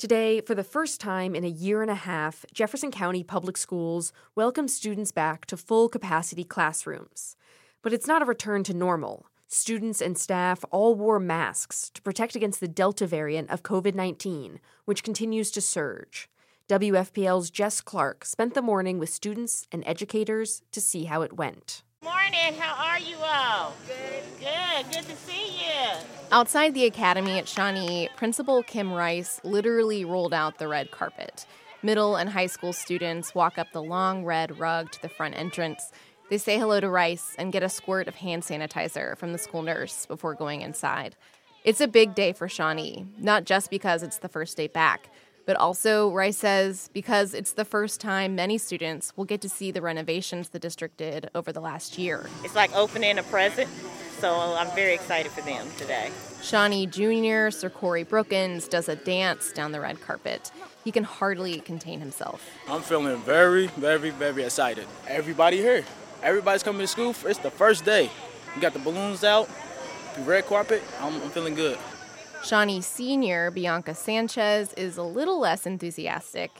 Today, for the first time in a year and a half, Jefferson County Public Schools welcome students back to full capacity classrooms. But it's not a return to normal. Students and staff all wore masks to protect against the Delta variant of COVID 19, which continues to surge. WFPL's Jess Clark spent the morning with students and educators to see how it went. Morning, how are you all? Good. Good, good to see you. Outside the academy at Shawnee, Principal Kim Rice literally rolled out the red carpet. Middle and high school students walk up the long red rug to the front entrance. They say hello to Rice and get a squirt of hand sanitizer from the school nurse before going inside. It's a big day for Shawnee, not just because it's the first day back, but also, Rice says, because it's the first time many students will get to see the renovations the district did over the last year. It's like opening a present, so I'm very excited for them today. Shawnee Jr., Sir Corey Brookins, does a dance down the red carpet. He can hardly contain himself. I'm feeling very, very, very excited. Everybody here. Everybody's coming to school. It's the first day. We got the balloons out, the red carpet. I'm, I'm feeling good. Shawnee senior Bianca Sanchez is a little less enthusiastic.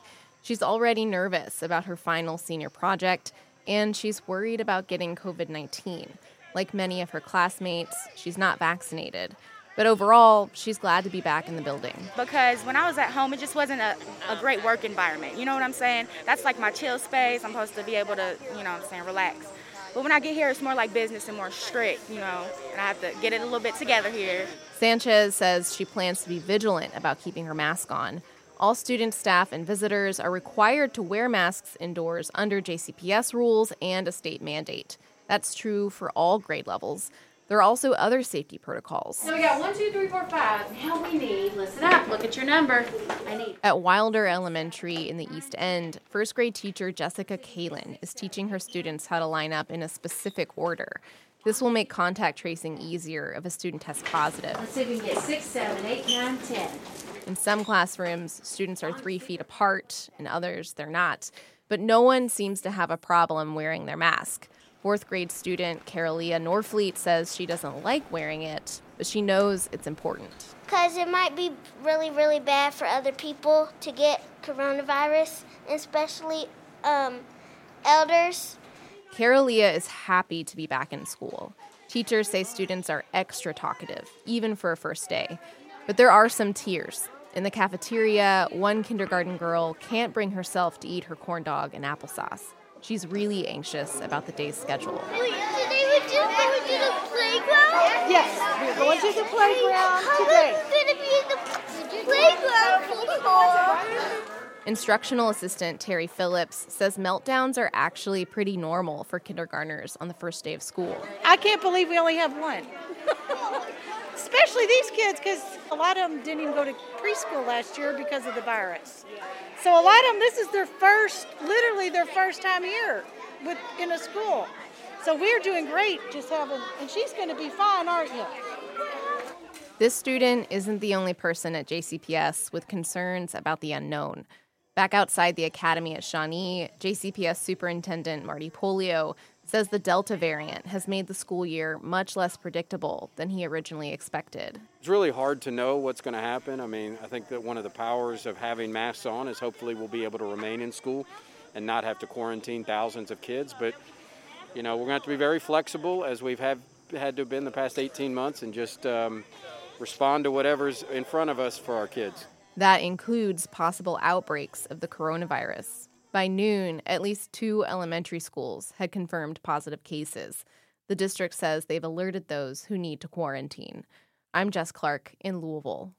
She's already nervous about her final senior project, and she's worried about getting COVID 19. Like many of her classmates, she's not vaccinated. But overall, she's glad to be back in the building. Because when I was at home, it just wasn't a, a great work environment. You know what I'm saying? That's like my chill space. I'm supposed to be able to, you know what I'm saying, relax. But when I get here, it's more like business and more strict, you know, and I have to get it a little bit together here. Sanchez says she plans to be vigilant about keeping her mask on. All students, staff, and visitors are required to wear masks indoors under JCPS rules and a state mandate. That's true for all grade levels. There are also other safety protocols. So we got one, two, three, four, five. Now we need, listen up, look at your number. I need. At Wilder Elementary in the East End, first grade teacher Jessica Kalin is teaching her students how to line up in a specific order. This will make contact tracing easier if a student tests positive. Let's see if we can get six, seven, eight, nine, ten. In some classrooms, students are three feet apart, in others, they're not. But no one seems to have a problem wearing their mask. Fourth grade student Carolia Norfleet says she doesn't like wearing it, but she knows it's important. Because it might be really, really bad for other people to get coronavirus, especially um, elders Carolia is happy to be back in school. Teachers say students are extra talkative, even for a first day. But there are some tears. In the cafeteria, one kindergarten girl can't bring herself to eat her corn dog and applesauce. She's really anxious about the day's schedule. Today we're just going to the playground? Yes, we're going to the playground today. Going to be the playground? Instructional assistant Terry Phillips says meltdowns are actually pretty normal for kindergartners on the first day of school. I can't believe we only have one. Especially these kids, because a lot of them didn't even go to preschool last year because of the virus. So a lot of them, this is their first, literally their first time here with in a school. So we're doing great, just having, and she's going to be fine, aren't you? This student isn't the only person at JCPS with concerns about the unknown. Back outside the academy at Shawnee, JCPS Superintendent Marty Pollio says the Delta variant has made the school year much less predictable than he originally expected. It's really hard to know what's going to happen. I mean, I think that one of the powers of having masks on is hopefully we'll be able to remain in school and not have to quarantine thousands of kids. But, you know, we're going to have to be very flexible as we've have, had to have been the past 18 months and just um, respond to whatever's in front of us for our kids. That includes possible outbreaks of the coronavirus. By noon, at least two elementary schools had confirmed positive cases. The district says they've alerted those who need to quarantine. I'm Jess Clark in Louisville.